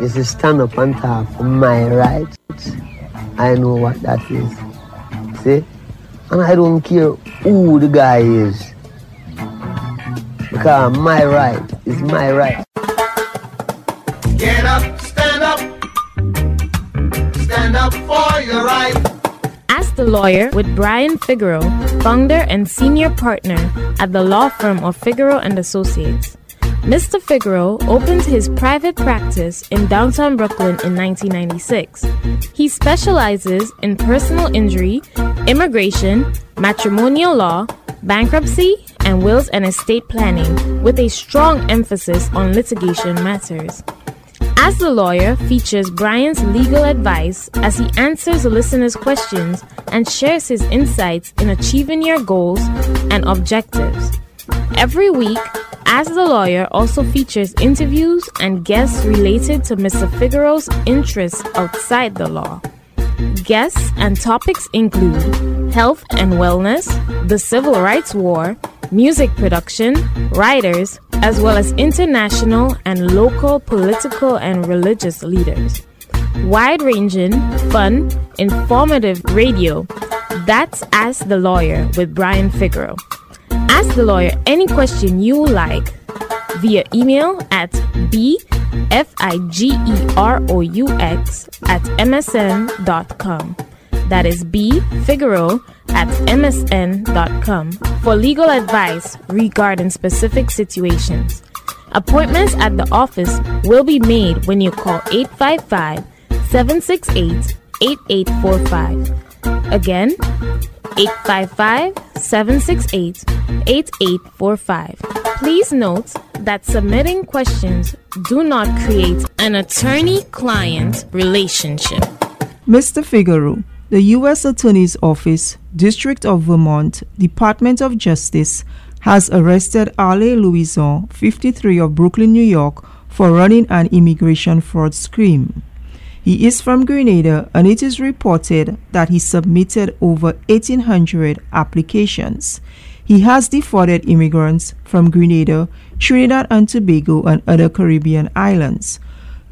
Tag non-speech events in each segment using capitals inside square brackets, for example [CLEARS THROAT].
is to stand up and talk for my rights. I know what that is. See? And I don't care who the guy is. Because my right is my right. Get up, stand up. Stand up for your right. Ask the Lawyer with Brian Figueroa, founder and senior partner at the law firm of Figueroa and Associates. Mr. Figueroa opened his private practice in downtown Brooklyn in 1996. He specializes in personal injury, immigration, matrimonial law, bankruptcy, and wills and estate planning, with a strong emphasis on litigation matters. Ask the Lawyer features Brian's legal advice as he answers listeners' questions and shares his insights in achieving your goals and objectives. Every week, Ask the Lawyer also features interviews and guests related to Mr. Figueroa's interests outside the law. Guests and topics include health and wellness, the civil rights war, music production, writers, as well as international and local political and religious leaders. Wide ranging, fun, informative radio. That's Ask the Lawyer with Brian Figueroa. Ask the lawyer any question you like via email at bfigeroux at msn.com. That is B Figaro at msn.com for legal advice regarding specific situations. Appointments at the office will be made when you call 855 768 8845. Again, 855 768 8845. Please note that submitting questions do not create an attorney client relationship. Mr. Figueroa, the U.S. Attorney's Office, District of Vermont, Department of Justice, has arrested Ale Louison, 53 of Brooklyn, New York, for running an immigration fraud scheme. He is from Grenada and it is reported that he submitted over 1,800 applications. He has defrauded immigrants from Grenada, Trinidad and Tobago, and other Caribbean islands.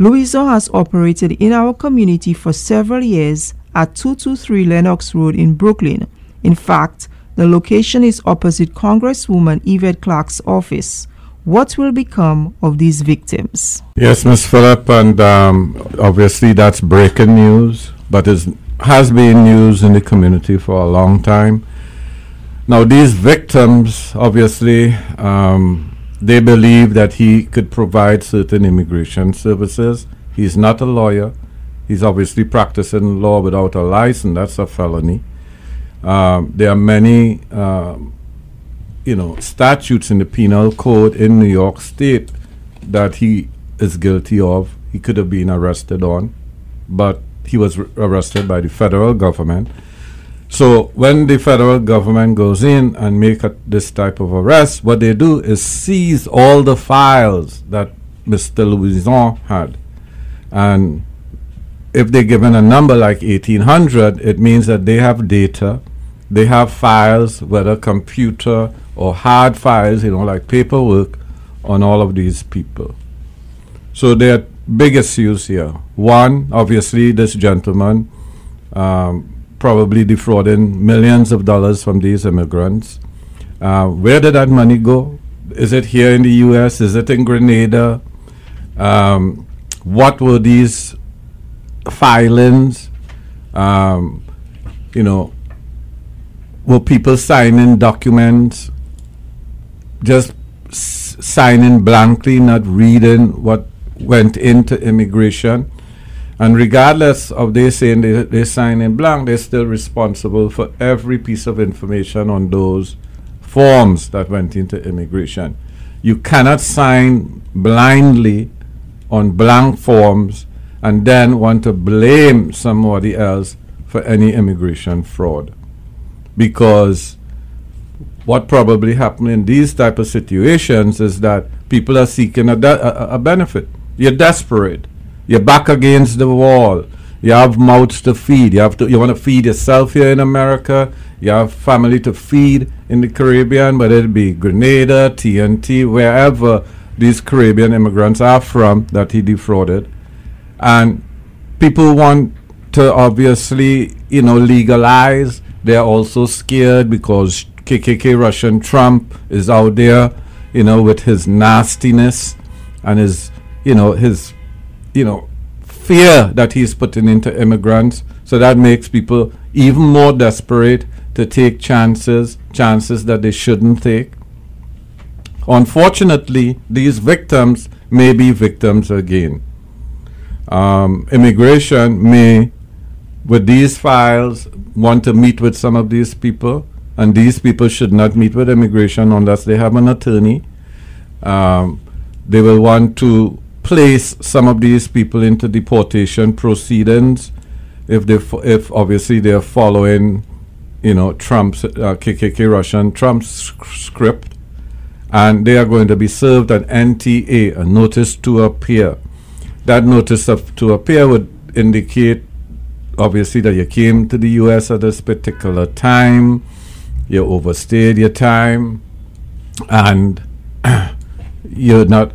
Louison has operated in our community for several years at 223 Lenox Road in Brooklyn. In fact, the location is opposite Congresswoman Yvette Clarke's office. What will become of these victims? Yes, Ms. Phillip, and um, obviously that's breaking news, but it has been news in the community for a long time. Now, these victims, obviously, um, they believe that he could provide certain immigration services. He's not a lawyer. He's obviously practicing law without a license. That's a felony. Um, there are many um, you know, statutes in the penal code in New York State that he is guilty of. He could have been arrested on, but he was r- arrested by the federal government. So when the federal government goes in and make a, this type of arrest, what they do is seize all the files that Mr. Louison had, and if they're given a number like 1800, it means that they have data, they have files, whether computer or hard files, you know, like paperwork on all of these people. So there are big issues here. One, obviously, this gentleman um, probably defrauding millions of dollars from these immigrants. Uh, where did that money go? Is it here in the U.S.? Is it in Grenada? Um, what were these filings? Um, you know, were people signing documents just s- signing blankly, not reading what went into immigration. And regardless of they saying they, they sign in blank, they're still responsible for every piece of information on those forms that went into immigration. You cannot sign blindly on blank forms and then want to blame somebody else for any immigration fraud. Because what probably happen in these type of situations is that people are seeking a, de- a, a benefit. You're desperate. You're back against the wall. You have mouths to feed. You have to. You want to feed yourself here in America. You have family to feed in the Caribbean, whether it'll be Grenada, TNT, wherever these Caribbean immigrants are from that he defrauded. and people want to obviously, you know, legalize. They're also scared because KKK Russian Trump is out there, you know, with his nastiness and his, you know, his, you know, fear that he's putting into immigrants. So that makes people even more desperate to take chances, chances that they shouldn't take. Unfortunately, these victims may be victims again. Um, immigration may, with these files, want to meet with some of these people, and these people should not meet with immigration unless they have an attorney. Um, they will want to place some of these people into deportation proceedings if they fo- if obviously they're following you know Trump's uh, KKK Russian Trump's sc- script. And they are going to be served an NTA a notice to appear. That notice of, to appear would indicate obviously that you came to the US at this particular time you overstayed your time and [CLEARS THROAT] you're not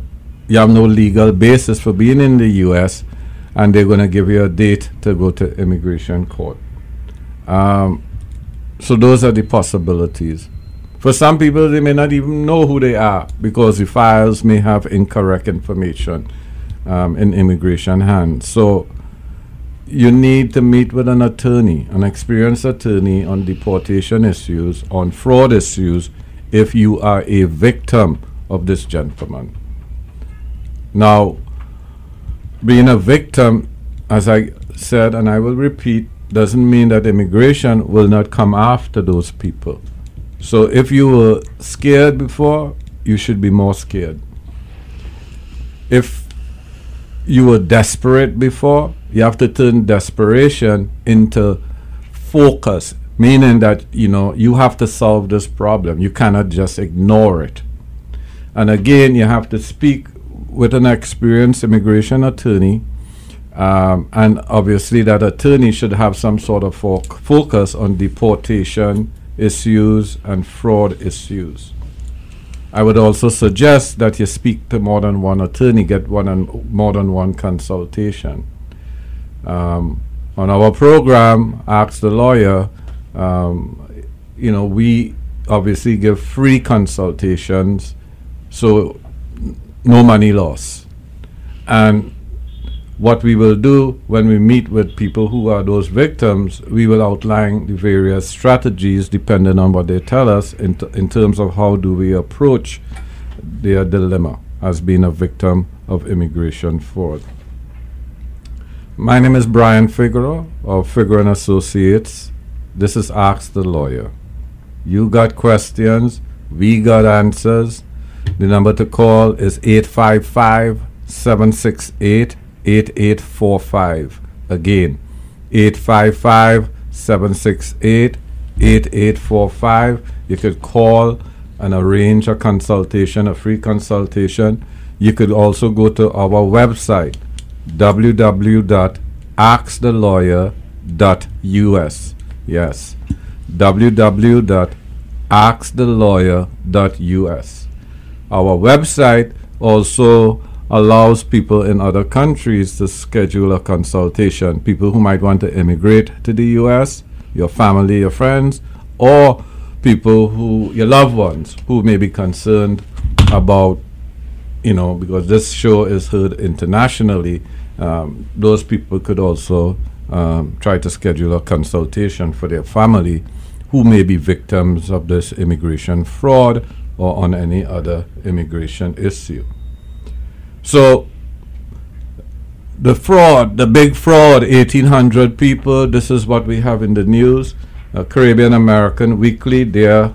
you have no legal basis for being in the US and they're going to give you a date to go to immigration court. Um, so those are the possibilities. For some people, they may not even know who they are because the files may have incorrect information um, in immigration hands. So you need to meet with an attorney, an experienced attorney on deportation issues, on fraud issues, if you are a victim of this gentleman. Now, being a victim, as I said, and I will repeat, doesn't mean that immigration will not come after those people. So if you were scared before, you should be more scared. If you were desperate before, you have to turn desperation into focus, meaning that you know you have to solve this problem. You cannot just ignore it. And again, you have to speak with an experienced immigration attorney. Um, and obviously, that attorney should have some sort of fo- focus on deportation issues and fraud issues. I would also suggest that you speak to more than one attorney, get one and more than one consultation. Um, on our program, Ask the Lawyer, um, you know, we obviously give free consultations, so no money loss. And what we will do when we meet with people who are those victims, we will outline the various strategies depending on what they tell us in, t- in terms of how do we approach their dilemma as being a victim of immigration fraud. My name is Brian Figueroa of Figueroa and Associates. This is Ask the Lawyer. You got questions, we got answers. The number to call is 855 768 8845. Again, 855 768 8845. You could call and arrange a consultation, a free consultation. You could also go to our website, www.askthelawyer.us. Yes, www.askthelawyer.us. Our website also allows people in other countries to schedule a consultation. People who might want to immigrate to the US, your family, your friends, or people who, your loved ones, who may be concerned about, you know, because this show is heard internationally, um, those people could also um, try to schedule a consultation for their family who may be victims of this immigration fraud or on any other immigration issue. So, the fraud, the big fraud, 1,800 people, this is what we have in the news. Uh, Caribbean American Weekly, their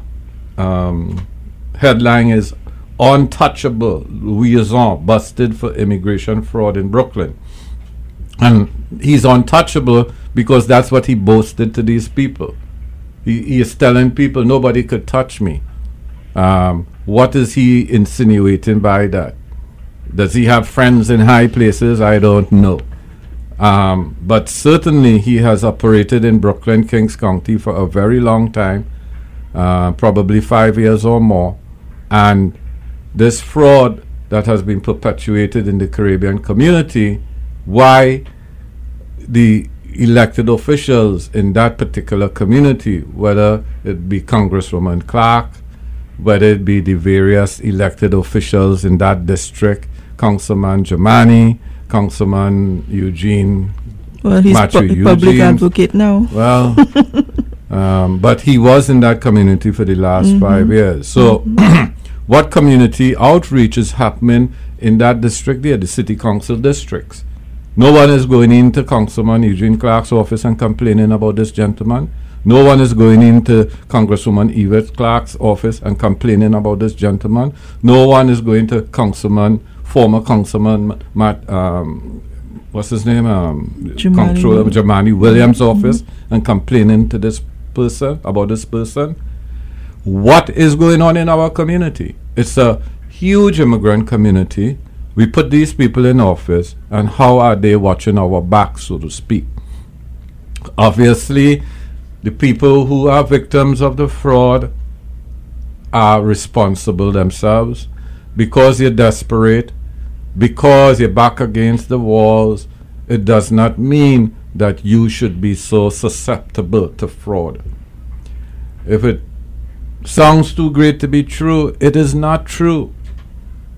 um, headline is Untouchable Louison busted for immigration fraud in Brooklyn. And he's untouchable because that's what he boasted to these people. He, he is telling people nobody could touch me. Um, what is he insinuating by that? Does he have friends in high places? I don't know. Um, but certainly he has operated in Brooklyn, Kings County for a very long time, uh, probably five years or more. And this fraud that has been perpetuated in the Caribbean community why the elected officials in that particular community, whether it be Congresswoman Clarke, whether it be the various elected officials in that district, Councilman Jumaane, Councilman Eugene Well, he's Matthew pu- public advocate now. well, [LAUGHS] um, but he was in that community for the last five years. So, [CLEARS THROAT] what community outreach is happening in that district there, the city council districts? No one is going into Councilman Eugene Clark's office and complaining about this gentleman. No one is going into Congresswoman Yvette Clarke's office and complaining about this gentleman. No one is going to Councilman, former Councilman Matt, um, what's his name? Um, Jumaane Comptroller Jumaane Williams' office and complaining to this person about this person. What is going on in our community? It's a huge immigrant community. We put these people in office, and how are they watching our back, so to speak? Obviously, the people who are victims of the fraud are responsible themselves because they're desperate, because you're back against the walls. It does not mean that you should be so susceptible to fraud. If it sounds too great to be true, it is not true.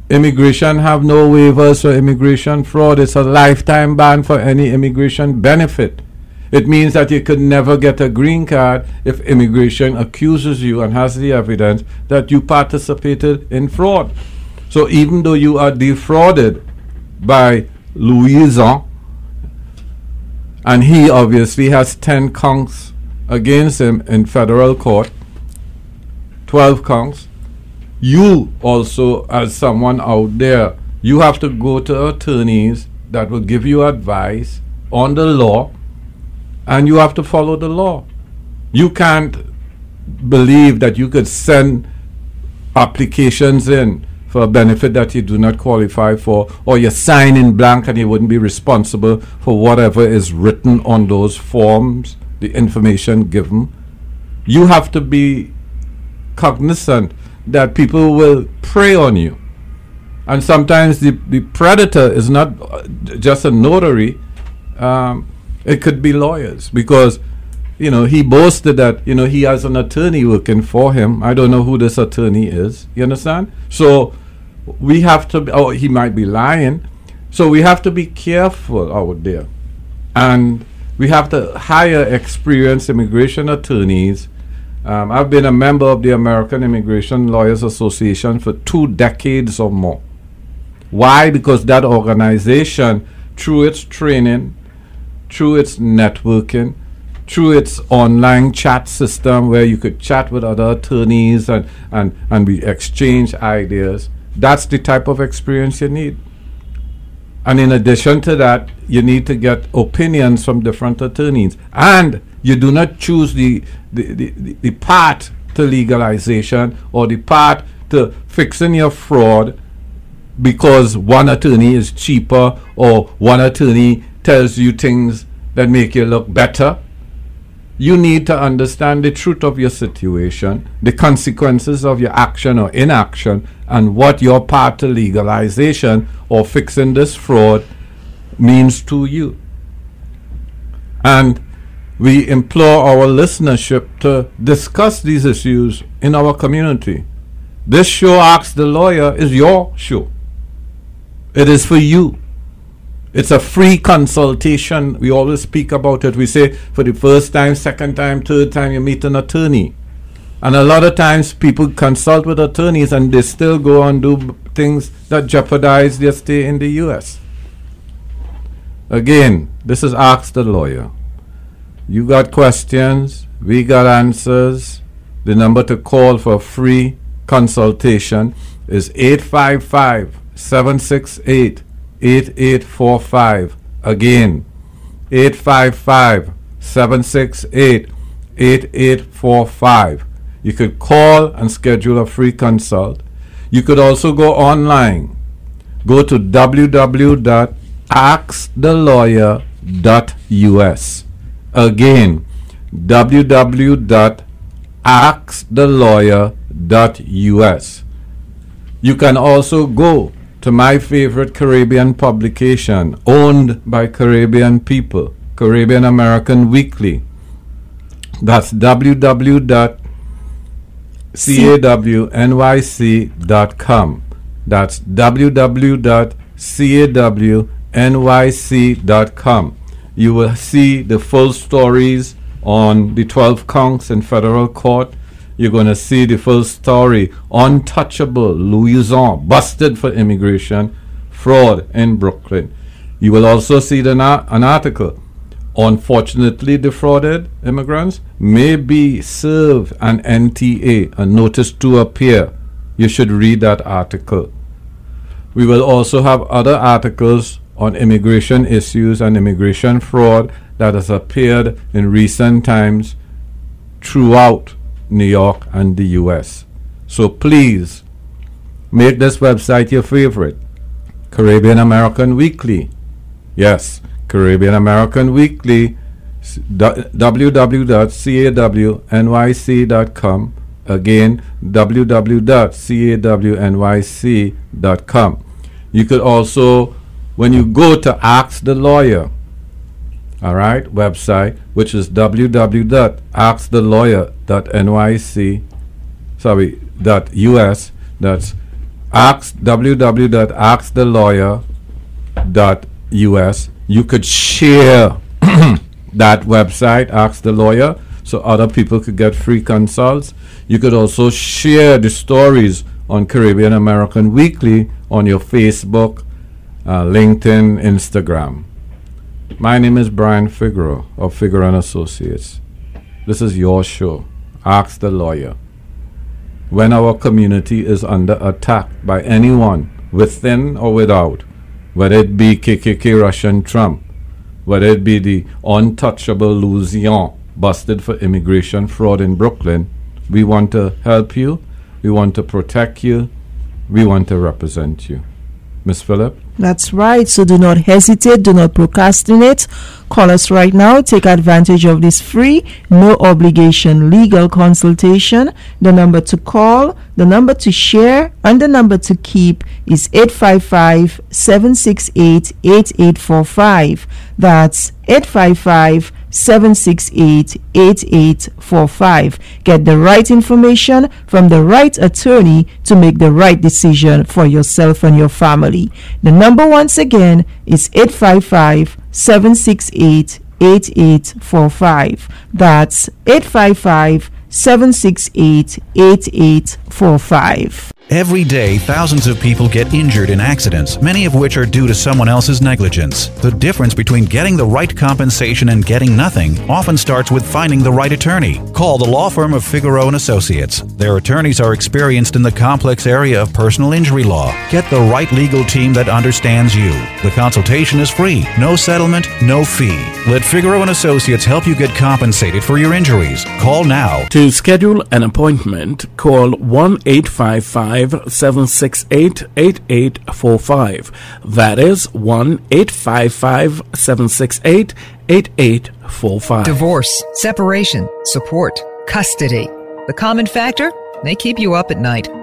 Immigration have no waivers for immigration fraud. It's a lifetime ban for any immigration benefit. It means that you could never get a green card if immigration accuses you and has the evidence that you participated in fraud. So even though you are defrauded by Louison, and he obviously has 10 counts against him in federal court, 12 counts, you also, as someone out there, you have to go to attorneys that will give you advice on the law and you have to follow the law. You can't believe that you could send applications in for a benefit that you do not qualify for, or you sign in blank and you wouldn't be responsible for whatever is written on those forms, the information given. You have to be cognizant that people will prey on you. And sometimes the, the predator is not uh, just a notary, um, it could be lawyers because you know he boasted that you know he has an attorney working for him. I don't know who this attorney is. You understand? So we have to oh he might be lying. So we have to be careful out there. And we have to hire experienced immigration attorneys. Um, i've been a member of the american immigration lawyers association for two decades or more. Why? Because that organization through its training through its networking, through its online chat system where you could chat with other attorneys and, and, and we exchange ideas. That's the type of experience you need. And in addition to that, you need to get opinions from different attorneys. And you do not choose the, the, the, the, the path to legalization or the path to fixing your fraud because one attorney is cheaper or one attorney tells you things that make you look better. You need to understand the truth of your situation, the consequences of your action or inaction, and what your part to legalization or fixing this fraud means to you. And we implore our listenership to discuss these issues in our community. This show, Ask the Lawyer, is your show. It is for you. It's a free consultation. We always speak about it. We say for the first time, second time, third time, you meet an attorney. And a lot of times people consult with attorneys and they still go and do things that jeopardize their stay in the US. Again, this is Ask the Lawyer. You got questions, we got answers. The number to call for free consultation is 855 768 8845. Again, 855 768 8845. You could call and schedule a free consult. You could also go online. Go to www.axthelawyer.us. Again, www.axthelawyer.us. You can also go to my favorite Caribbean publication, owned by Caribbean people, Caribbean American Weekly. That's www.cawnyc.com. That's www.cawnyc.com. You will see the full stories on the 12 counts in federal court. You're going to see the full story. Untouchable Louison busted for immigration fraud in Brooklyn. You will also see the an article. Unfortunately, defrauded immigrants may be served an NTA, a notice to appear. You should read that article. We will also have other articles on immigration issues and immigration fraud that has appeared in recent times throughout New York and the US. So please make this website your favorite. Caribbean American Weekly. Yes, Caribbean American Weekly. www.cawnyc.com. Again, www.cawnyc.com. You could also, when you go to Ask the Lawyer, all right, website, which is www.askthelawyer.nyc, sorry, dot us. That's ask www.askthelawyer.us. You could share [CLEARS THROAT] that website, Ask the Lawyer, so other people could get free consults. You could also share the stories on Caribbean American Weekly on your Facebook, uh, LinkedIn, Instagram. My name is Brian Figueroa of Figueroa and Associates. This is your show, Ask the Lawyer. When our community is under attack by anyone, within or without, whether it be KKK Russian Trump, whether it be the untouchable Louison busted for immigration fraud in Brooklyn, we want to help you, we want to protect you, we want to represent you. Miss Phillip? That's right. So do not hesitate. Do not procrastinate. Call us right now. Take advantage of this free, no obligation legal consultation. The number to call, the number to share, and the number to keep is 855 768 8845. That's 855 768 8845. Get the right information from the right attorney to make the right decision for yourself and your family. The number once again is 855 768 8845. That's 855 768 8845. Every day, thousands of people get injured in accidents, many of which are due to someone else's negligence. The difference between getting the right compensation and getting nothing often starts with finding the right attorney. Call the law firm of Figaro Associates. Their attorneys are experienced in the complex area of personal injury law. Get the right legal team that understands you. The consultation is free, no settlement, no fee. Let Figaro Associates help you get compensated for your injuries. Call now To schedule an appointment, call 1 855 768 8845. That is 1 855 768 8845. Divorce, separation, support, custody. The common factor? They keep you up at night.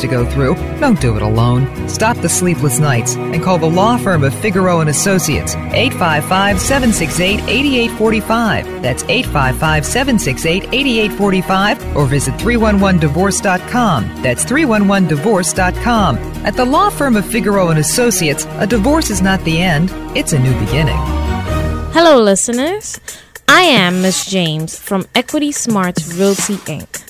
to go through. Don't do it alone. Stop the sleepless nights and call the law firm of Figaro and Associates 855-768-8845. That's 855-768-8845 or visit 311divorce.com. That's 311divorce.com. At the law firm of Figaro and Associates, a divorce is not the end, it's a new beginning. Hello, listeners. I am Miss James from Equity Smart Realty Inc.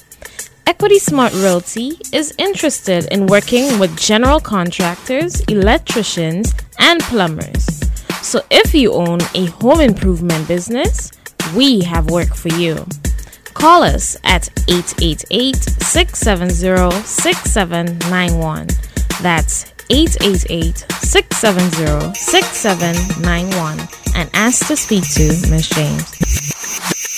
Equity Smart Realty is interested in working with general contractors, electricians, and plumbers. So if you own a home improvement business, we have work for you. Call us at 888 670 6791. That's 888-670-6791 and ask to speak to Ms. James.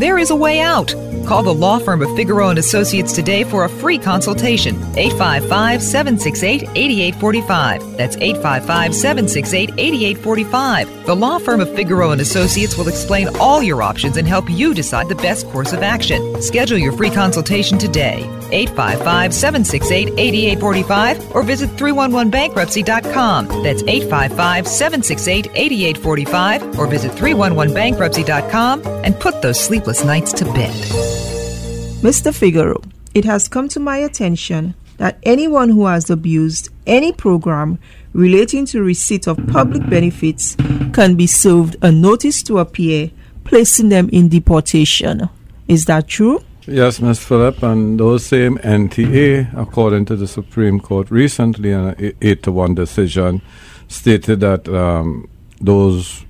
There is a way out. Call the law firm of Figaro and Associates today for a free consultation. 855-768-8845. That's 855-768-8845. The law firm of Figaro and Associates will explain all your options and help you decide the best course of action. Schedule your free consultation today. 855-768-8845 or visit 311bankruptcy.com. That's 855-768-8845 or visit 311bankruptcy.com and put those sleepless nights to bed. Mr. Figaro, it has come to my attention that anyone who has abused any program relating to receipt of public benefits can be served a notice to appear, placing them in deportation. Is that true? Yes, Ms. Phillip, and those same NTA, according to the Supreme Court recently, in an 8 to 1 decision, stated that um, those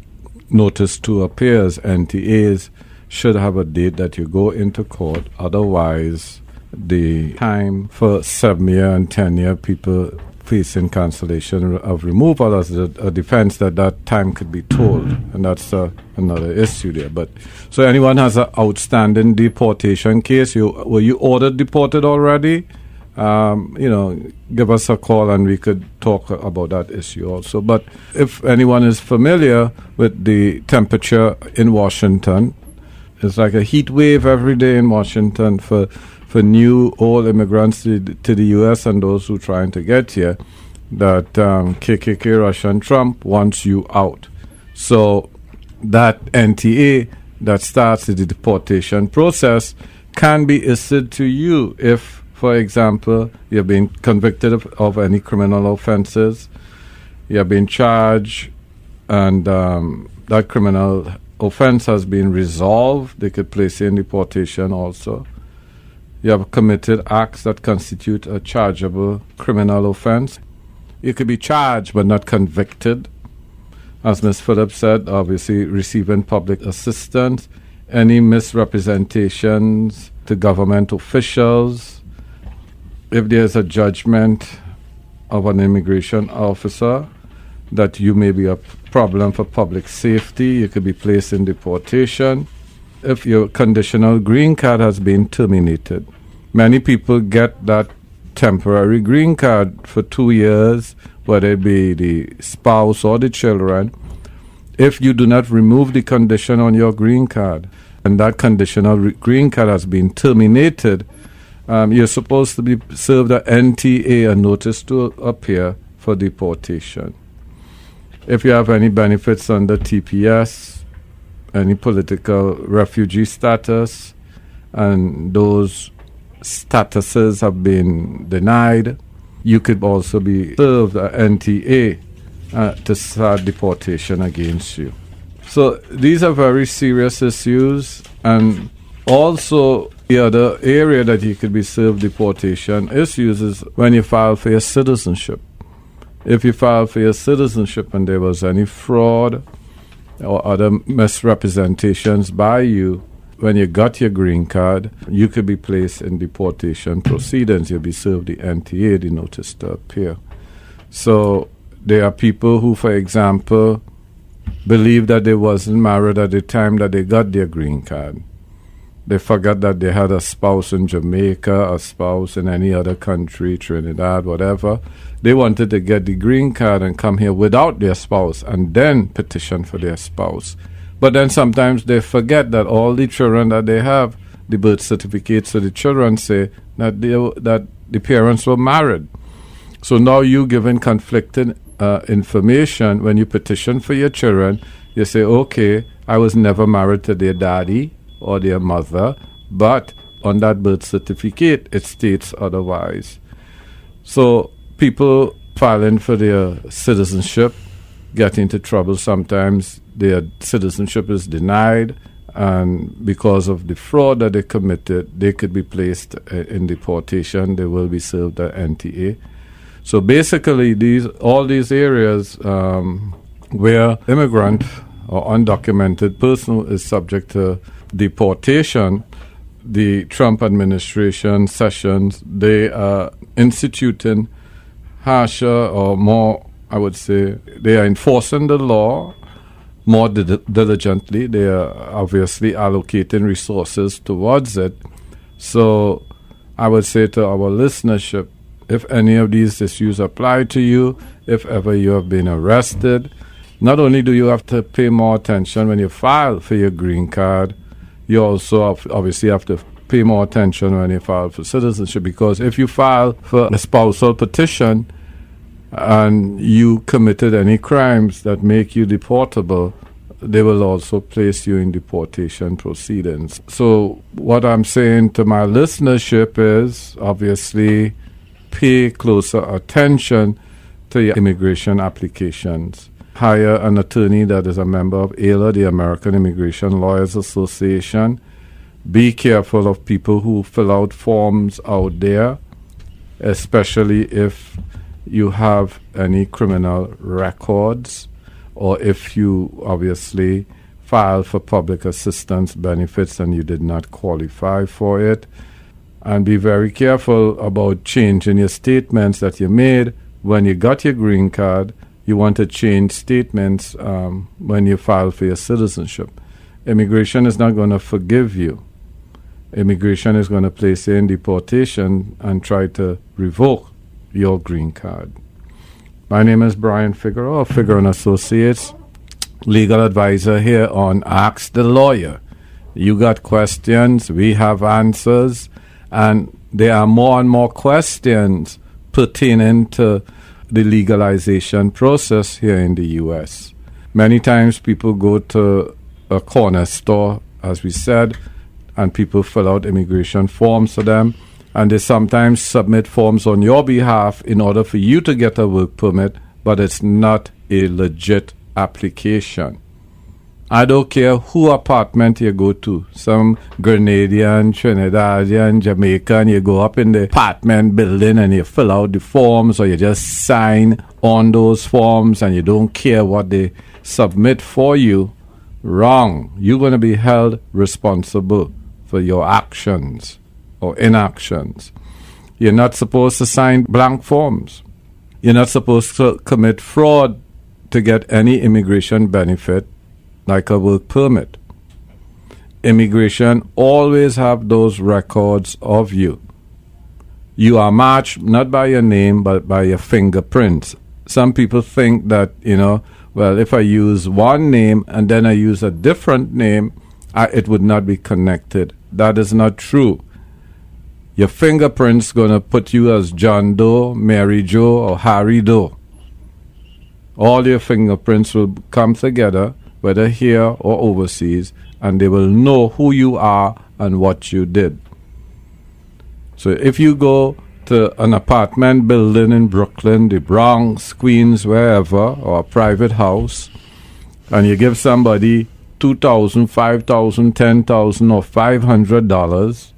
notice to appears, NTAs, should have a date that you go into court. Otherwise, the time for seven year and ten year people facing cancellation of removal as a, a defense that that time could be tolled, and that's uh, another issue there. But so anyone has an outstanding deportation case, you were you ordered deported already? Um, you know, give us a call and we could talk about that issue also. But if anyone is familiar with the temperature in Washington, it's like a heat wave every day in Washington for for new old immigrants to, to the U.S. and those who are trying to get here. That um, KKK, Russia, and Trump wants you out. So that NTA that starts the deportation process can be issued to you if, for example, you've been convicted of, of any criminal offenses, you have been charged, and um, that criminal offense has been resolved, they could place you in deportation also. You have committed acts that constitute a chargeable criminal offense. You could be charged but not convicted. As Ms. Phillips said, obviously receiving public assistance, any misrepresentations to government officials, if there's a judgment of an immigration officer that you may be a problem for public safety, you could be placed in deportation. If your conditional green card has been terminated, many people get that temporary green card for two years, whether it be the spouse or the children. If you do not remove the condition on your green card, and that conditional re- green card has been terminated, um, you're supposed to be served a NTA, a notice to appear for deportation. If you have any benefits under TPS, any political refugee status, and those statuses have been denied, you could also be served a NTA uh, to start deportation against you. So these are very serious issues, and also the other area that you could be served deportation issues is when you file for your citizenship. If you file for your citizenship and there was any fraud or other misrepresentations by you when you got your green card, you could be placed in deportation proceedings. You'll be served the NTA, the notice to appear. So there are people who, for example, believe that they wasn't married at the time that they got their green card. They forgot that they had a spouse in Jamaica, a spouse in any other country, Trinidad, whatever. They wanted to get the green card and come here without their spouse and then petition for their spouse. But then sometimes they forget that all the children that they have, the birth certificates of the children say that, they, that the parents were married. So now you given conflicting uh, information when you petition for your children. You say, okay, I was never married to their daddy or their mother, but on that birth certificate it states otherwise. So people filing for their citizenship get into trouble. Sometimes their citizenship is denied, and because of the fraud that they committed, they could be placed uh, in deportation. They will be served at NTA. So basically, these all these areas um, where immigrant or undocumented person is subject to deportation, the Trump administration sessions they are instituting harsher or more, I would say, they are enforcing the law more dil- diligently. They are obviously allocating resources towards it. So I would say to our listenership, if any of these issues apply to you, if ever you have been arrested, not only do you have to pay more attention when you file for your green card, you also have, obviously have to pay more attention when you file for citizenship because if you file for a spousal petition and you committed any crimes that make you deportable, they will also place you in deportation proceedings. So, what I'm saying to my listenership is obviously pay closer attention to your immigration applications. Hire an attorney that is a member of AILA, the American Immigration Lawyers Association. Be careful of people who fill out forms out there, especially if you have any criminal records or if you obviously file for public assistance benefits and you did not qualify for it. And be very careful about changing your statements that you made when you got your green card. You want to change statements um, when you file for your citizenship. Immigration is not going to forgive you. Immigration is going to place you in deportation and try to revoke your green card. My name is Brian Figueroa Figueroa Associates, legal advisor here on Ask the Lawyer. You got questions, we have answers, and there are more and more questions pertaining to the legalization process here in the U.S. Many times people go to a corner store, as we said, and people fill out immigration forms for them and they sometimes submit forms on your behalf in order for you to get a work permit, but it's not a legit application. I don't care who apartment you go to, some Grenadian, Trinidadian, Jamaican, you go up in the apartment building and you fill out the forms or you just sign on those forms and you don't care what they submit for you. Wrong. You're going to be held responsible for your actions or inactions. You're not supposed to sign blank forms. You're not supposed to commit fraud to get any immigration benefit like a work permit. Immigration always have those records of you. You are matched not by your name but by your fingerprints. Some people think that, you know, well, if I use one name and then I use a different name, I, it would not be connected. That is not true. Your fingerprints gonna put you as John Doe, Mary Joe, or Harry Doe. All your fingerprints will come together, whether here or overseas, and they will know who you are and what you did. So if you go to an apartment building in Brooklyn, the Bronx, Queens, wherever, or a private house, and you give somebody two thousand, five thousand, ten thousand, or five hundred dollars,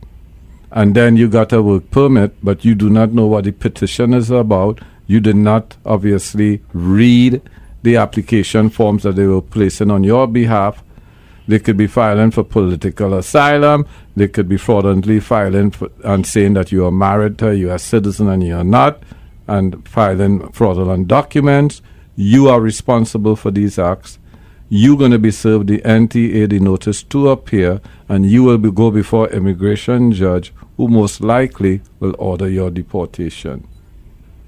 and then you got a work permit, but you do not know what the petition is about. You did not obviously read the application forms that they were placing on your behalf. They could be filing for political asylum. They could be fraudulently filing for, and saying that you are married to you a U.S. citizen and you are not, and filing fraudulent documents. You are responsible for these acts. You're going to be served the NTA, the notice to appear, and you will be, go before immigration judge, who most likely will order your deportation.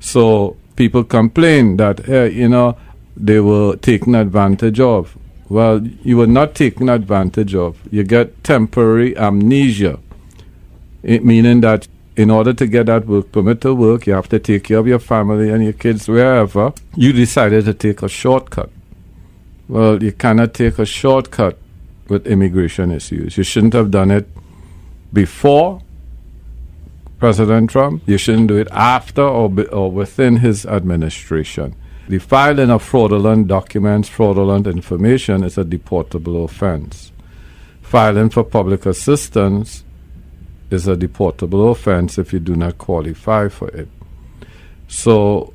So people complain that, hey, you know, they were taken advantage of. Well, you were not taken advantage of. You get temporary amnesia, it meaning that in order to get that work permit to work, you have to take care of your family and your kids wherever. You decided to take a shortcut. Well, you cannot take a shortcut with immigration issues. You shouldn't have done it before President Trump. You shouldn't do it after or, be, or within his administration. The filing of fraudulent documents, fraudulent information is a deportable offense. Filing for public assistance is a deportable offense if you do not qualify for it. So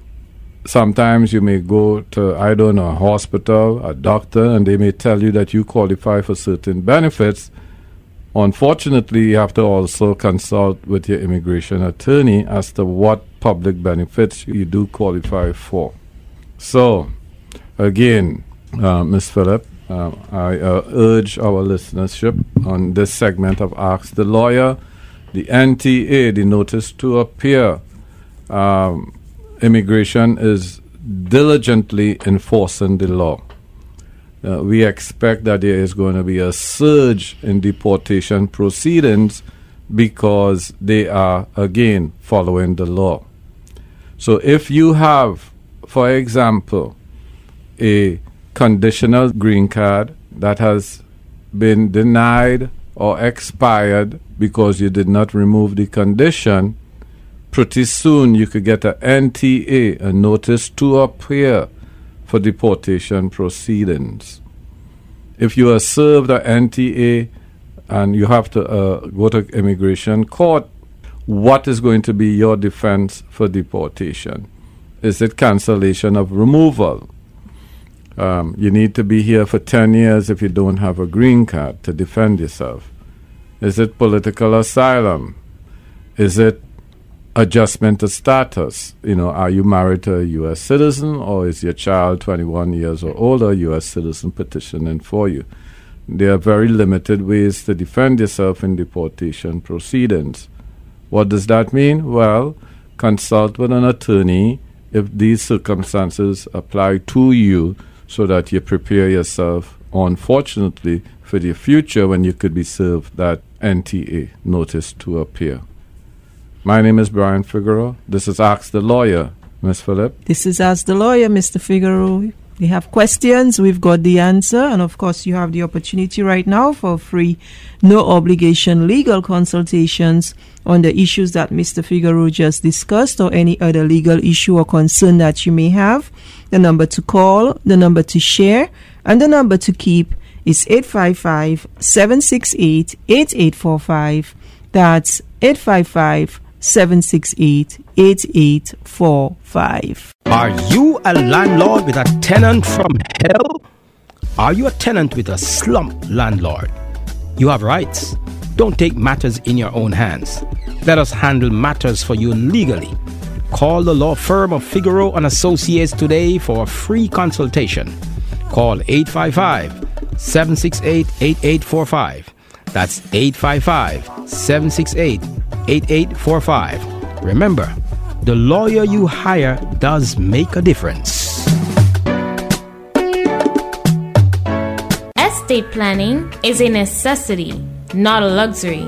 sometimes you may go to, I don't know, a hospital, a doctor, and they may tell you that you qualify for certain benefits. Unfortunately, you have to also consult with your immigration attorney as to what public benefits you do qualify for. So, again, uh, Ms. Phillip, uh, I uh, urge our listenership on this segment of Ask the Lawyer, the NTA, the notice to appear. Um, immigration is diligently enforcing the law. Uh, we expect that there is going to be a surge in deportation proceedings because they are, again, following the law. So if you have, for example, a conditional green card that has been denied or expired because you did not remove the condition, pretty soon you could get a NTA, a notice to appear for deportation proceedings. If you are served a NTA and you have to uh, go to immigration court, what is going to be your defense for deportation? Is it cancellation of removal? Um, you need to be here for 10 years if you don't have a green card to defend yourself. Is it political asylum? Is it adjustment of status? You know, are you married to a U.S. citizen or is your child 21 years or older, U.S. citizen petitioning for you? There are very limited ways to defend yourself in deportation proceedings. What does that mean? Well, consult with an attorney if these circumstances apply to you so that you prepare yourself, unfortunately, for the future when you could be served that NTA notice to appear. My name is Brian Figeroux. This is Ask the Lawyer, Miss Phillip. This is Ask the Lawyer, Mr. Figeroux. We have questions, we've got the answer, and of course, you have the opportunity right now for free, no obligation legal consultations on the issues that Mr. Figeroux just discussed or any other legal issue or concern that you may have. The number to call, the number to share, and the number to keep is 855 768 8845. That's 855 768 8845. Are you a landlord with a tenant from hell? Are you a tenant with a slump landlord? You have rights. Don't take matters in your own hands. Let us handle matters for you legally. Call the law firm of Figeroux and Associates today for a free consultation. Call 855 768 8845. That's 855 768 8845. Remember, the lawyer you hire does make a difference. Estate planning is a necessity, not a luxury.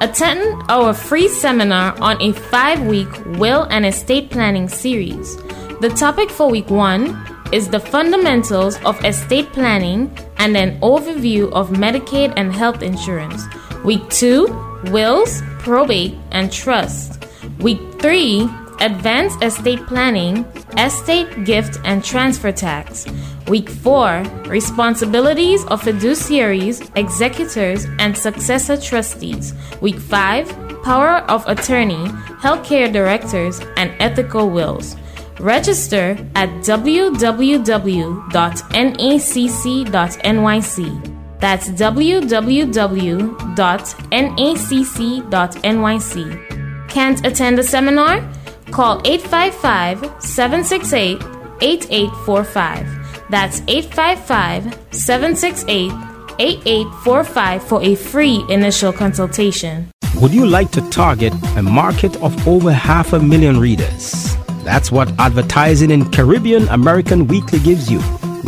Attend our free seminar on a five week will and estate planning series. The topic for week one is the fundamentals of estate planning and an overview of Medicaid and health insurance. Week two, wills, probate, and trust. Week three, advanced estate planning, estate, gift, and transfer tax. Week 4 Responsibilities of fiduciaries, executors, and successor trustees. Week 5 Power of attorney, healthcare directors, and ethical wills. Register at www.nacc.nyc. That's www.nacc.nyc. Can't attend the seminar? Call 855 768 8845. That's 855 768 8845 for a free initial consultation. Would you like to target a market of over half a million readers? That's what advertising in Caribbean American Weekly gives you.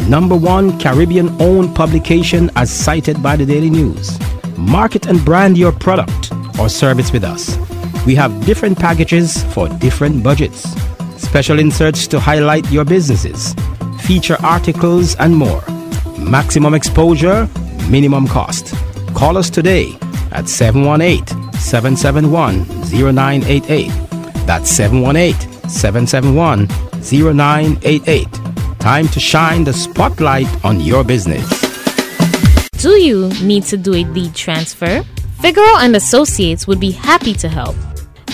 Number one Caribbean owned publication as cited by the Daily News. Market and brand your product or service with us. We have different packages for different budgets. Special inserts to highlight your businesses, feature articles, and more. Maximum exposure, minimum cost. Call us today at 718 771 0988. That's 718 771 0988. Time to shine the spotlight on your business. Do you need to do a deed transfer? Figeroux and Associates would be happy to help.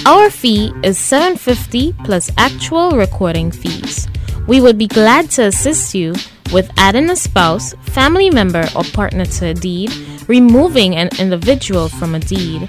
Our fee is 750 plus actual recording fees. We would be glad to assist you with adding a spouse, family member, or partner to a deed, removing an individual from a deed,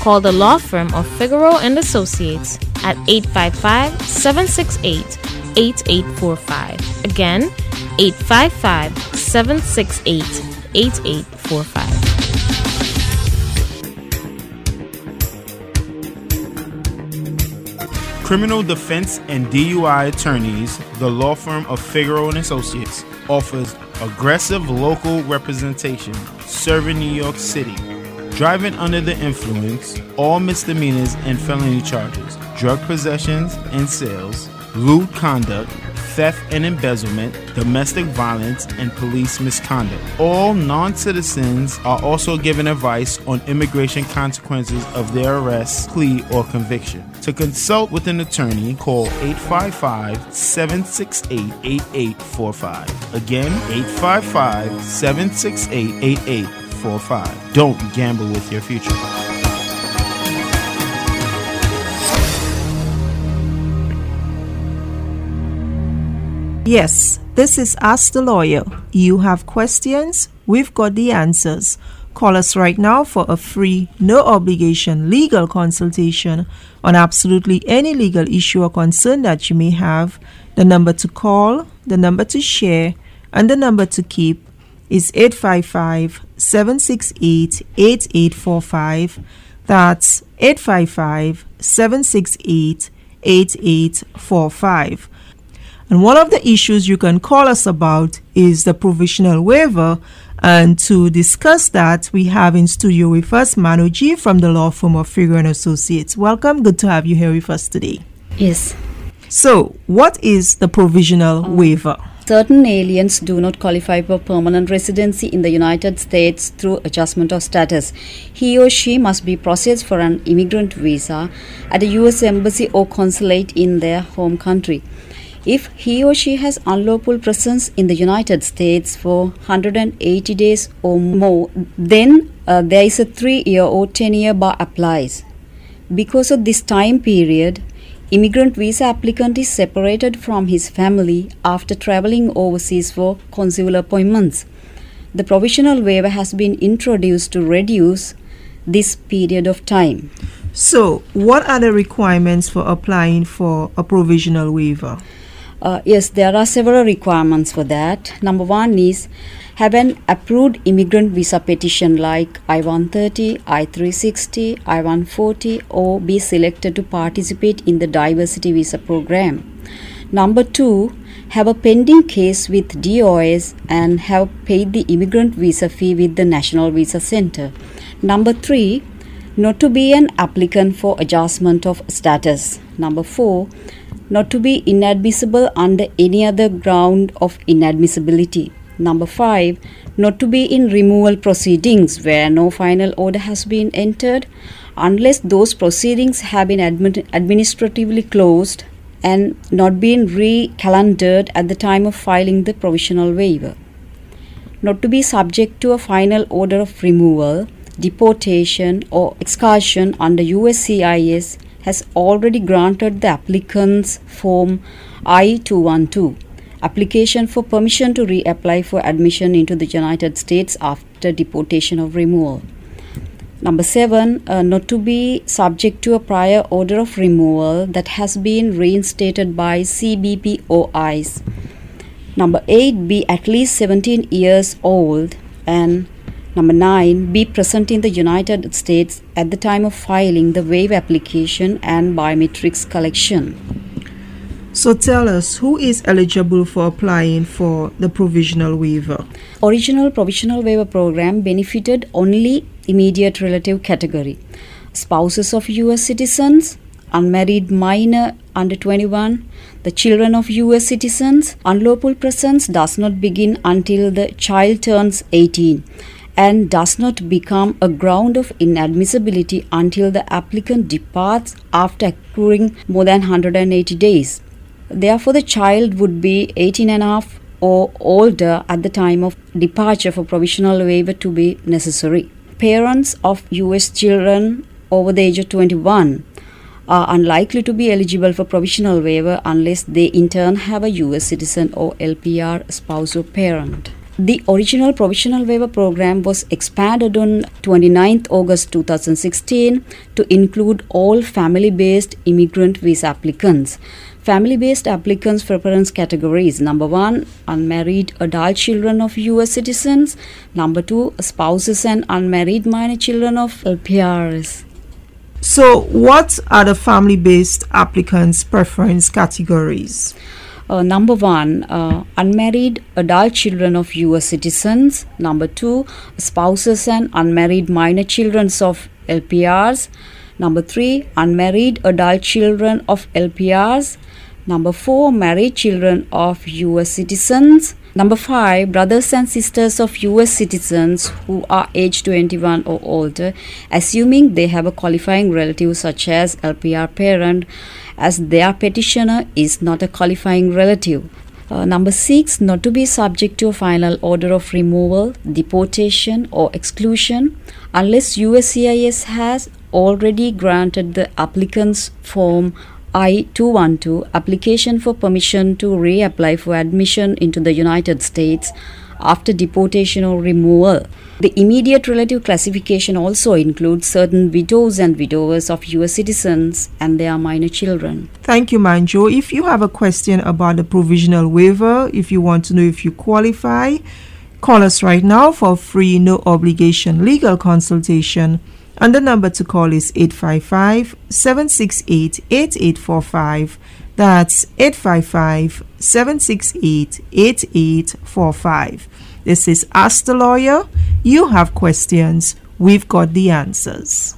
call the law firm of Figeroux and Associates at 855-768-8845. Again, 855-768-8845. Criminal defense and DUI attorneys, the law firm of Figeroux and Associates, offers aggressive local representation serving New York City. Driving under the influence, all misdemeanors and felony charges, drug possessions and sales, lewd conduct, theft and embezzlement, domestic violence, and police misconduct. All non citizens are also given advice on immigration consequences of their arrest, plea, or conviction. To consult with an attorney, call 855 768 8845. Again, 855 768 8845. Don't gamble with your future. Yes, this is Ask the Lawyer. You have questions, we've got the answers. Call us right now for a free, no obligation legal consultation on absolutely any legal issue or concern that you may have. The number to call, the number to share, and the number to keep is 855 768 8845. That's 855 768 8845. And one of the issues you can call us about is the provisional waiver. And to discuss that, we have in studio with us Manu G from the law firm of Figeroux and Associates. Welcome. Good to have you here with us today. Yes. So, what is the provisional waiver? Certain aliens do not qualify for permanent residency in the United States through adjustment of status. He or she must be processed for an immigrant visa at a US embassy or consulate in their home country. If he or she has unlawful presence in the United States for 180 days or more, then uh, there is a 3 year or 10 year bar applies. Because of this time period, immigrant visa applicant is separated from his family after traveling overseas for consular appointments. The provisional waiver has been introduced to reduce this period of time. So, what are the requirements for applying for a provisional waiver? Uh, yes, there are several requirements for that. Number one is have an approved immigrant visa petition like I 130, I 360, I 140, or be selected to participate in the diversity visa program. Number two, have a pending case with DOS and have paid the immigrant visa fee with the National Visa Center. Number three, not to be an applicant for adjustment of status. Number four, not to be inadmissible under any other ground of inadmissibility. Number five, not to be in removal proceedings where no final order has been entered unless those proceedings have been admi- administratively closed and not been re-calendared at the time of filing the provisional waiver. Not to be subject to a final order of removal, deportation or exclusion under USCIS has already granted the applicant's form I-212 application for permission to reapply for admission into the United States after deportation or removal. Number seven, uh, not to be subject to a prior order of removal that has been reinstated by CBPOIs. Number eight, be at least 17 years old. And number nine, be present in the United States at the time of filing the waive application and biometrics collection. So tell us who is eligible for applying for the provisional waiver? Original provisional waiver program benefited only immediate relative category. Spouses of US citizens, unmarried minor under 21, the children of US citizens, unlawful presence does not begin until the child turns 18 and does not become a ground of inadmissibility until the applicant departs after accruing more than 180 days. Therefore, the child would be 18 and a half or older at the time of departure for provisional waiver to be necessary. Parents of US children over the age of 21 are unlikely to be eligible for provisional waiver unless they in turn have a US citizen or LPR spouse or parent. The original provisional waiver program was expanded on 29th August 2016 to include all family-based immigrant visa applicants. Family-based applicants preference categories number 1 unmarried adult children of US citizens, number 2 spouses and unmarried minor children of LPRs. So, what are the family based applicants' preference categories? Uh, number one, uh, unmarried adult children of US citizens. Number two, spouses and unmarried minor children of LPRs. Number three, unmarried adult children of LPRs. Number four, married children of US citizens. Number five, brothers and sisters of US citizens who are age 21 or older, assuming they have a qualifying relative such as LPR parent, as their petitioner is not a qualifying relative. Uh, number six, not to be subject to a final order of removal, deportation, or exclusion unless USCIS has already granted the applicant's form I 212 application for permission to reapply for admission into the United States after deportation or removal. The immediate relative classification also includes certain widows and widowers of US citizens and their minor children. Thank you, Manjo. If you have a question about the provisional waiver, if you want to know if you qualify, call us right now for free, no obligation legal consultation. And the number to call is 855 768 8845. That's 855 768 8845. This is Ask the Lawyer. You have questions, we've got the answers.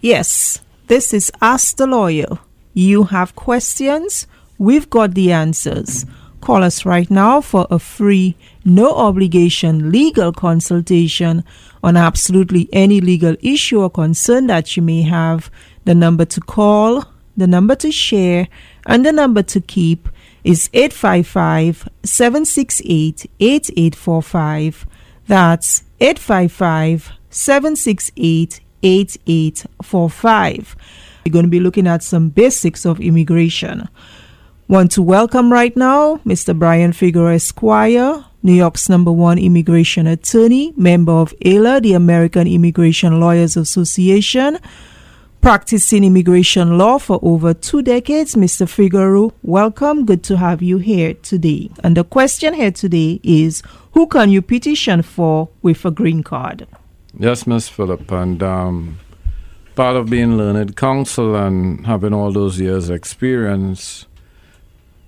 Yes, this is Ask the Lawyer. You have questions, we've got the answers. Call us right now for a free, no obligation legal consultation on absolutely any legal issue or concern that you may have. The number to call, the number to share, and the number to keep is 855 768 8845. That's 855 768 8845. We're going to be looking at some basics of immigration. Want to welcome right now Mr. Brian Figeroux Esquire, New York's number one immigration attorney, member of AILA, the American Immigration Lawyers Association, practicing immigration law for over two decades. Mr. Figeroux, welcome. Good to have you here today. And the question here today is who can you petition for with a green card? Yes, Miss Phillip, and um, part of being learned counsel and having all those years' experience,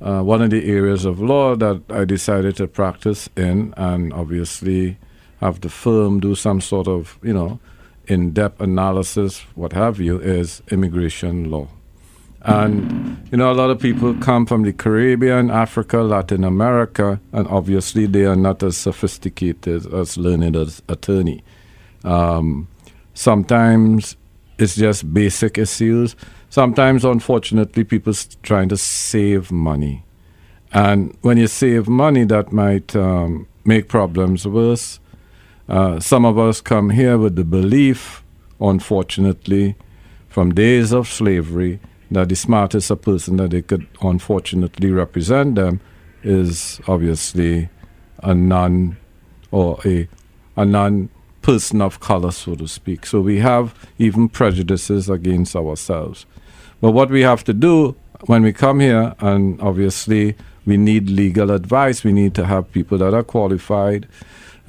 uh, one of the areas of law that I decided to practice in, and obviously have the firm do some sort of, you know, in-depth analysis, what have you, is immigration law. And you know, a lot of people come from the Caribbean, Africa, Latin America, and obviously they are not as sophisticated as learned as attorney. Um, sometimes it's just basic issues. Sometimes, unfortunately, people trying to save money, and when you save money, that might um, make problems worse. Uh, some of us come here with the belief, unfortunately, from days of slavery, that the smartest person that they could unfortunately represent them is obviously a non or a a non person of color, so to speak. So we have even prejudices against ourselves. But what we have to do when we come here, and obviously we need legal advice, we need to have people that are qualified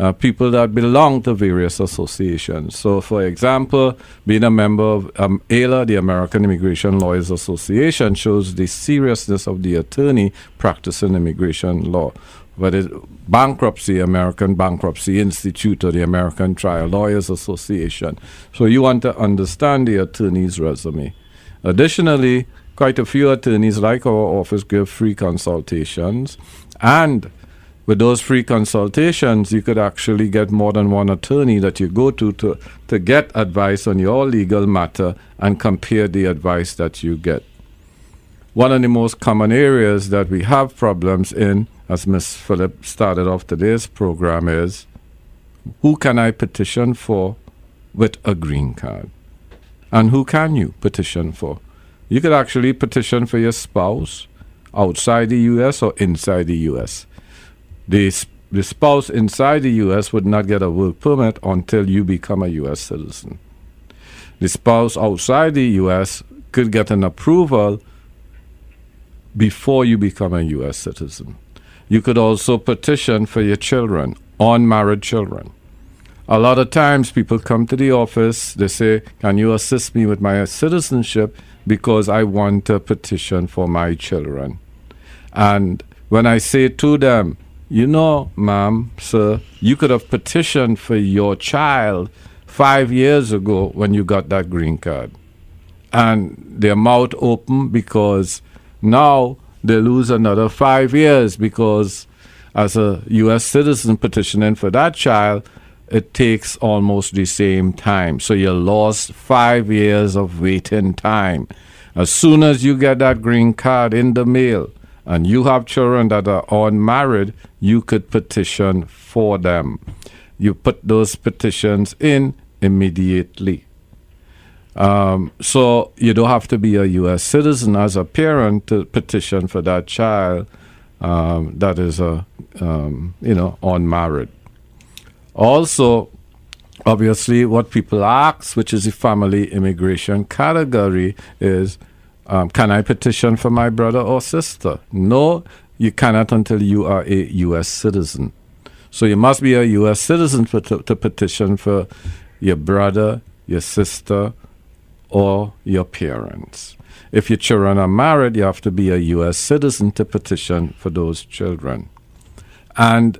uh, people that belong to various associations. So, for example, being a member of um, AILA, the American Immigration Lawyers Association, shows the seriousness of the attorney practicing immigration law. Whether bankruptcy, American Bankruptcy Institute, or the American Trial Lawyers Association. So, you want to understand the attorney's resume. Additionally, quite a few attorneys, like our office, give free consultations and with those free consultations, you could actually get more than one attorney that you go to, to to get advice on your legal matter and compare the advice that you get. One of the most common areas that we have problems in, as Ms. Phillip started off today's program, is who can I petition for with a green card? And who can you petition for? You could actually petition for your spouse outside the U.S. or inside the U.S the, the spouse inside the U.S. would not get a work permit until you become a U.S. citizen. The spouse outside the U.S. could get an approval before you become a U.S. citizen. You could also petition for your children, unmarried children. A lot of times people come to the office, they say, Can you assist me with my citizenship? Because I want a petition for my children. And when I say to them, you know, ma'am, sir, you could have petitioned for your child five years ago when you got that green card. And their mouth open because now they lose another five years because as a U.S. citizen petitioning for that child, it takes almost the same time. So you lost five years of waiting time. As soon as you get that green card in the mail, and you have children that are unmarried, you could petition for them. You put those petitions in immediately. Um, so you don't have to be a U.S. citizen as a parent to petition for that child um, that is a um, you know unmarried. Also, obviously, what people ask, which is the family immigration category, is um, can I petition for my brother or sister? No, you cannot until you are a U.S. citizen. So you must be a U.S. citizen to, to petition for your brother, your sister, or your parents. If your children are married, you have to be a U.S. citizen to petition for those children. And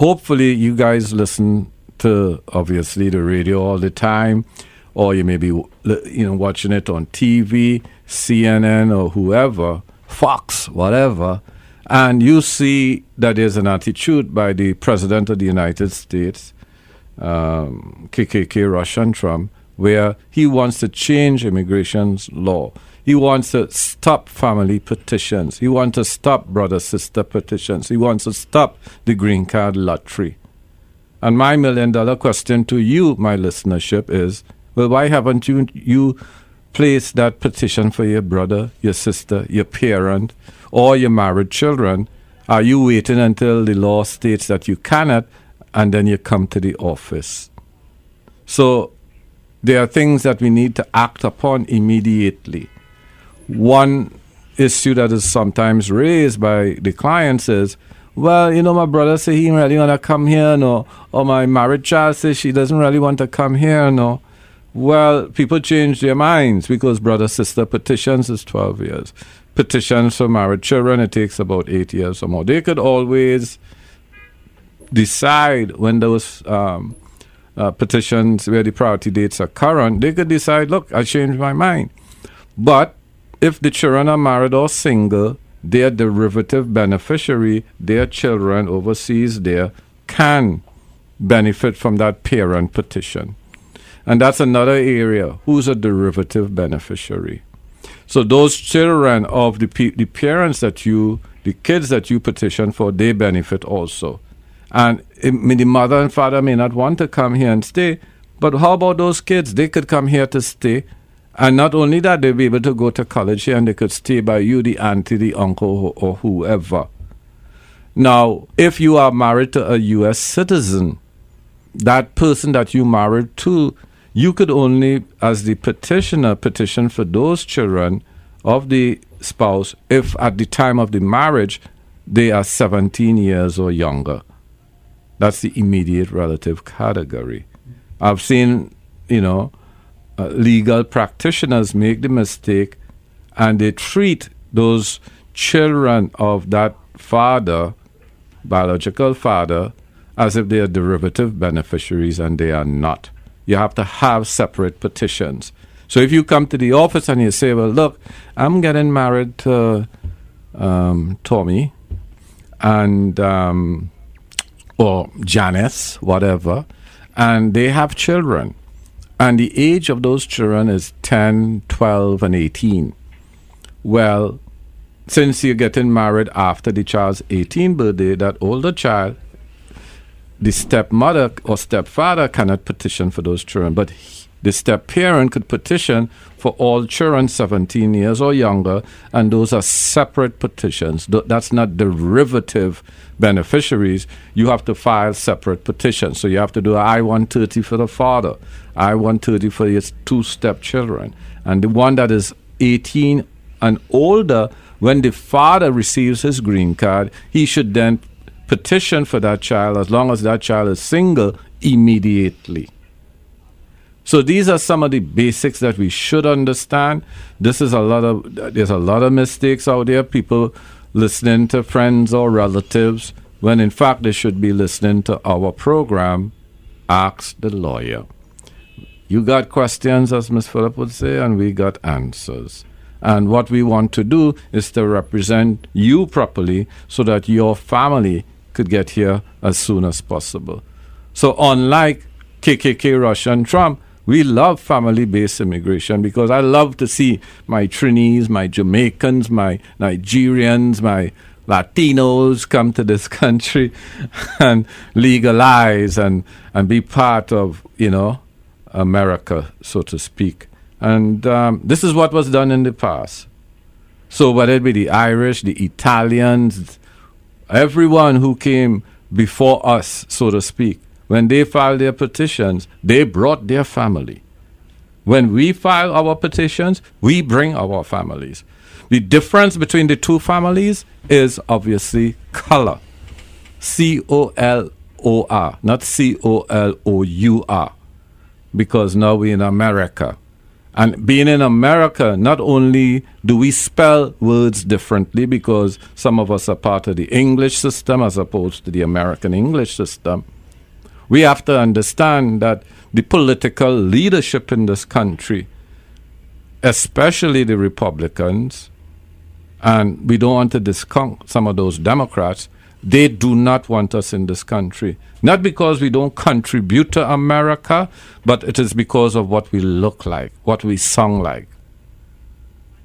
hopefully, you guys listen to obviously the radio all the time, or you may be you know watching it on TV. CNN or whoever, Fox, whatever, and you see that there's an attitude by the President of the United States, um, KKK Russian Trump, where he wants to change immigration law. He wants to stop family petitions. He wants to stop brother sister petitions. He wants to stop the green card lottery. And my million dollar question to you, my listenership, is well, why haven't you, you place that petition for your brother, your sister, your parent, or your married children? Are you waiting until the law states that you cannot and then you come to the office? So there are things that we need to act upon immediately. One issue that is sometimes raised by the clients is, well, you know, my brother say he really want to come here, no, or my married child says she doesn't really want to come here, no. Well, people change their minds because brother sister petitions is 12 years. Petitions for married children, it takes about eight years or more. They could always decide when those um, uh, petitions where the priority dates are current, they could decide, look, I changed my mind. But if the children are married or single, their derivative beneficiary, their children overseas there, can benefit from that parent petition. And that's another area. Who's a derivative beneficiary? So those children of the, pe- the parents that you, the kids that you petition for, they benefit also. And it, the mother and father may not want to come here and stay, but how about those kids? They could come here to stay. And not only that, they'll be able to go to college here and they could stay by you, the auntie, the uncle, or whoever. Now, if you are married to a U.S. citizen, that person that you married to you could only, as the petitioner, petition for those children of the spouse if at the time of the marriage they are 17 years or younger. That's the immediate relative category. I've seen, you know, uh, legal practitioners make the mistake and they treat those children of that father, biological father, as if they are derivative beneficiaries and they are not. You have to have separate petitions. So if you come to the office and you say, well, look, I'm getting married to um, Tommy and um, or Janice, whatever, and they have children. And the age of those children is 10, 12, and 18. Well, since you're getting married after the child's 18th birthday, that older child, the stepmother or stepfather cannot petition for those children, but he, the step parent could petition for all children 17 years or younger, and those are separate petitions. That's not derivative beneficiaries. You have to file separate petitions. So you have to do I 130 for the father, I 130 for his two stepchildren. And the one that is 18 and older, when the father receives his green card, he should then petition for that child as long as that child is single immediately. So these are some of the basics that we should understand. This is a lot of there's a lot of mistakes out there. People listening to friends or relatives when in fact they should be listening to our program. Ask the lawyer. You got questions, as Miss Phillip would say, and we got answers. And what we want to do is to represent you properly so that your family could get here as soon as possible. So, unlike KKK, Russia, and Trump, we love family based immigration because I love to see my Trinis, my Jamaicans, my Nigerians, my Latinos come to this [LAUGHS] country and legalize and, and be part of, you know, America, so to speak. And um, this is what was done in the past. So, whether it be the Irish, the Italians, everyone who came before us, so to speak, when they filed their petitions, they brought their family. When we file our petitions, we bring our families. The difference between the two families is obviously color. C O L O R, not C O L O U R, because now we're in America. And being in America, not only do we spell words differently because some of us are part of the English system as opposed to the American English system, we have to understand that the political leadership in this country, especially the Republicans, and we don't want to discount some of those Democrats, they do not want us in this country. Not because we don't contribute to America, but it is because of what we look like, what we sound like.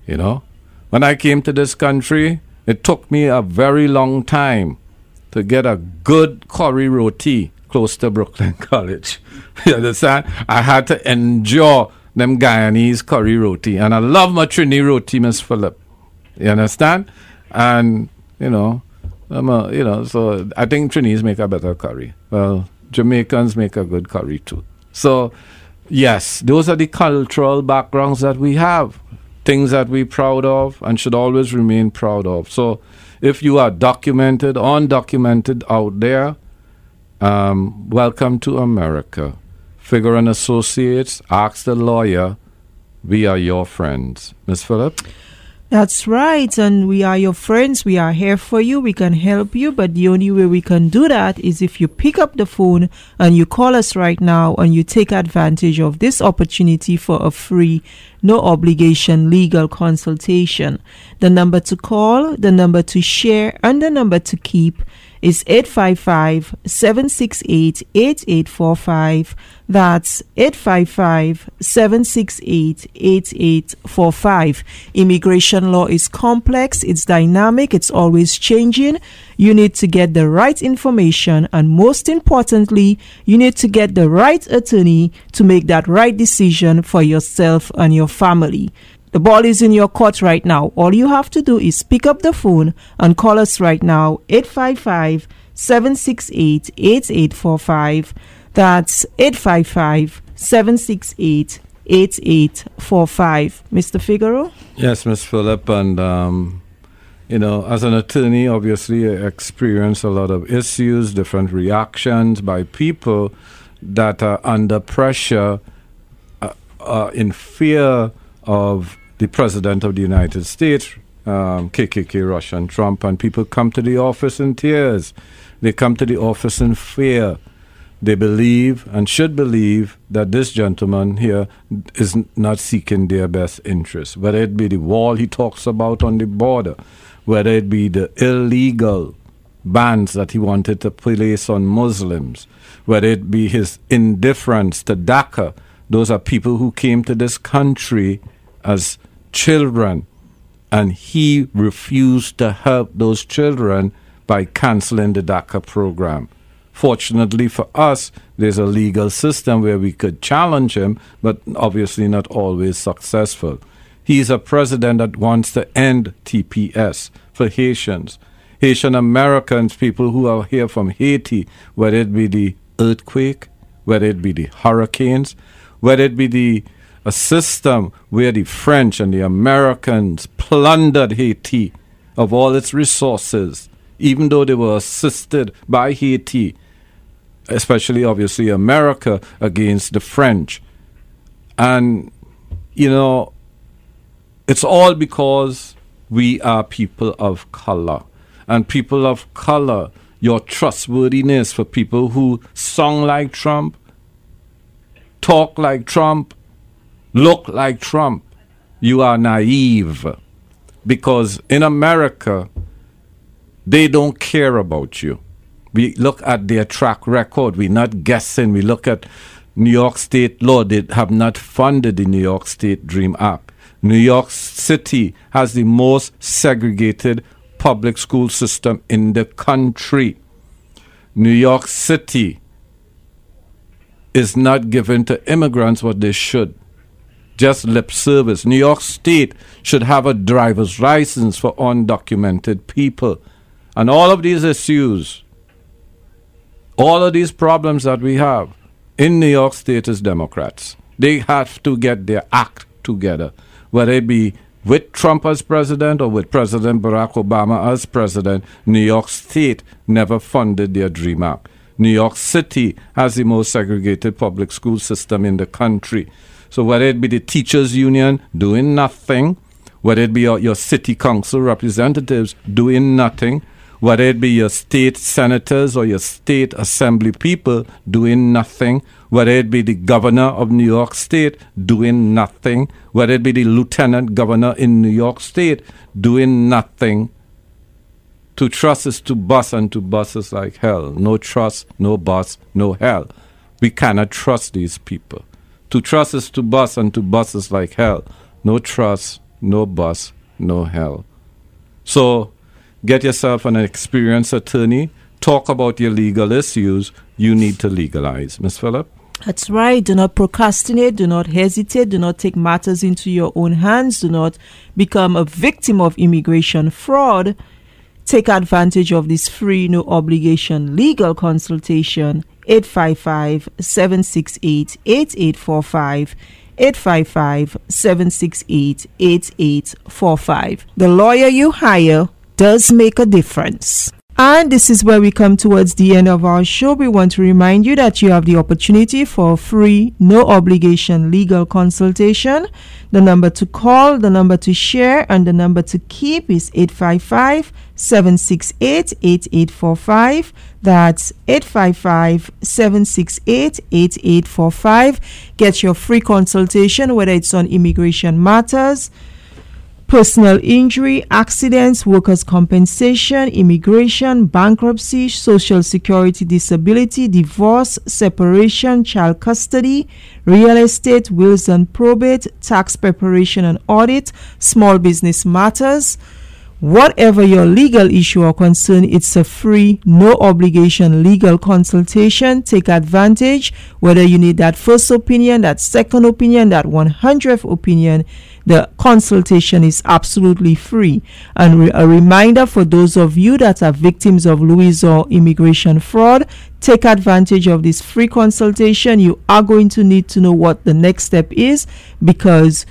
You know? When I came to this country, it took me a very long time to get a good curry roti close to Brooklyn [LAUGHS] College. you understand? I had to endure them Guyanese curry roti. And I love my Trini roti, Miss Phillip. You understand? And, you know, I'm a, you know, so I think Trinidadians make a better curry. Well, Jamaicans make a good curry too. So, yes, those are the cultural backgrounds that we have, things that we're proud of and should always remain proud of. So, if you are documented, undocumented out there, um, welcome to America. Figeroux and Associates, ask the lawyer. We are your friends. Miss Phillip? That's right. And we are your friends. We are here for you. We can help you. But the only way we can do that is if you pick up the phone and you call us right now and you take advantage of this opportunity for a free, no obligation legal consultation. The number to call, the number to share, and the number to keep is 855 768 8845. That's 855 768 8845. Immigration law is complex, it's dynamic, it's always changing. You need to get the right information, and most importantly, you need to get the right attorney to make that right decision for yourself and your family. The ball is in your court right now. All you have to do is pick up the phone and call us right now 855 768 8845. That's 855 768 8845. Mr. Figeroux? Yes, Miss Phillip. And um, You know, as an attorney, obviously, I experience a lot of issues, different reactions by people that are under pressure, uh, uh, in fear of the President of the United States, um, KKK, Russian Trump, and people come to the office in tears. They come to the office in fear. They believe and should believe that this gentleman here is not seeking their best interests, whether it be the wall he talks about on the border, whether it be the illegal bans that he wanted to place on Muslims, whether it be his indifference to DACA. Those are people who came to this country as children, and he refused to help those children by canceling the DACA program. Fortunately for us, there's a legal system where we could challenge him, but obviously not always successful. He's a president that wants to end TPS for Haitians. Haitian Americans, people who are here from Haiti, whether it be the earthquake, whether it be the hurricanes, whether it be the a system where the French and the Americans plundered Haiti of all its resources, even though they were assisted by Haiti, especially obviously America against the French. And, you know, it's all because we are people of color. And people of color, your trustworthiness for people who song like Trump, talk like Trump, look like Trump, you are naive. Because in America, they don't care about you. We look at their track record. We're not guessing. We look at New York State law. They have not funded the New York State Dream Act. New York City has the most segregated public school system in the country. New York City is not given to immigrants what they should. Just lip service. New York State should have a driver's license for undocumented people. And all of these issues, all of these problems that we have in New York State is Democrats. They have to get their act together, whether it be with Trump as president or with President Barack Obama as president. New York State never funded their Dream Act. New York City has the most segregated public school system in the country. So whether it be the teachers union doing nothing, whether it be your, your city council representatives doing nothing, whether it be your state senators or your state assembly people doing nothing, whether it be the governor of New York State doing nothing, whether it be the lieutenant governor in New York State doing nothing. To trust is to bust, and to bust is like hell. No trust, no bust, no hell. We cannot trust these people. To trust is to bust, and to bust is like hell. No trust, no bust, no hell. So get yourself an experienced attorney, talk about your legal issues. You need to legalize. Miss Phillip? That's right. Do not procrastinate. Do not hesitate. Do not take matters into your own hands. Do not become a victim of immigration fraud. Take advantage of this free, no obligation legal consultation. 855 768 8845. 855 768 8845. The lawyer you hire does make a difference. And this is where we come towards the end of our show. We want to remind you that you have the opportunity for free, no obligation legal consultation. The number to call, the number to share, and the number to keep is 855 768 8845. That's 855 768 8845. Get your free consultation, whether it's on immigration matters personal injury, accidents, workers' compensation, immigration, bankruptcy, social security disability, divorce, separation, child custody, real estate, wills and probate, tax preparation and audit, small business matters. Whatever your legal issue or concern, it's a free, no obligation legal consultation. Take advantage whether you need that first opinion, that second opinion, that 100th opinion the consultation is absolutely free. And re- a reminder for those of you that are victims of Louison immigration fraud, take advantage of this free consultation. You are going to need to know what the next step is because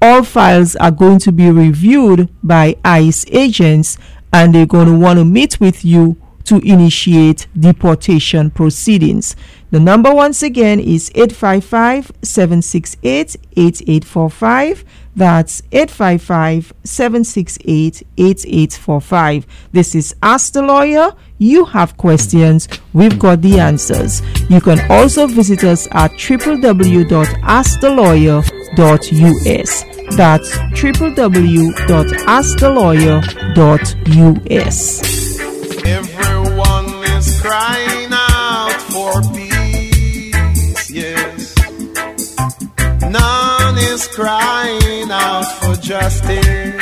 all files are going to be reviewed by ICE agents and they're going to want to meet with you to initiate deportation proceedings. The number once again is 855 768 8845. That's 855 768 8845. This is Ask the Lawyer. You have questions, we've got the answers. You can also visit us at www.askthelawyer.us. That's www.askthelawyer.us. Everyone is crying is crying out for justice.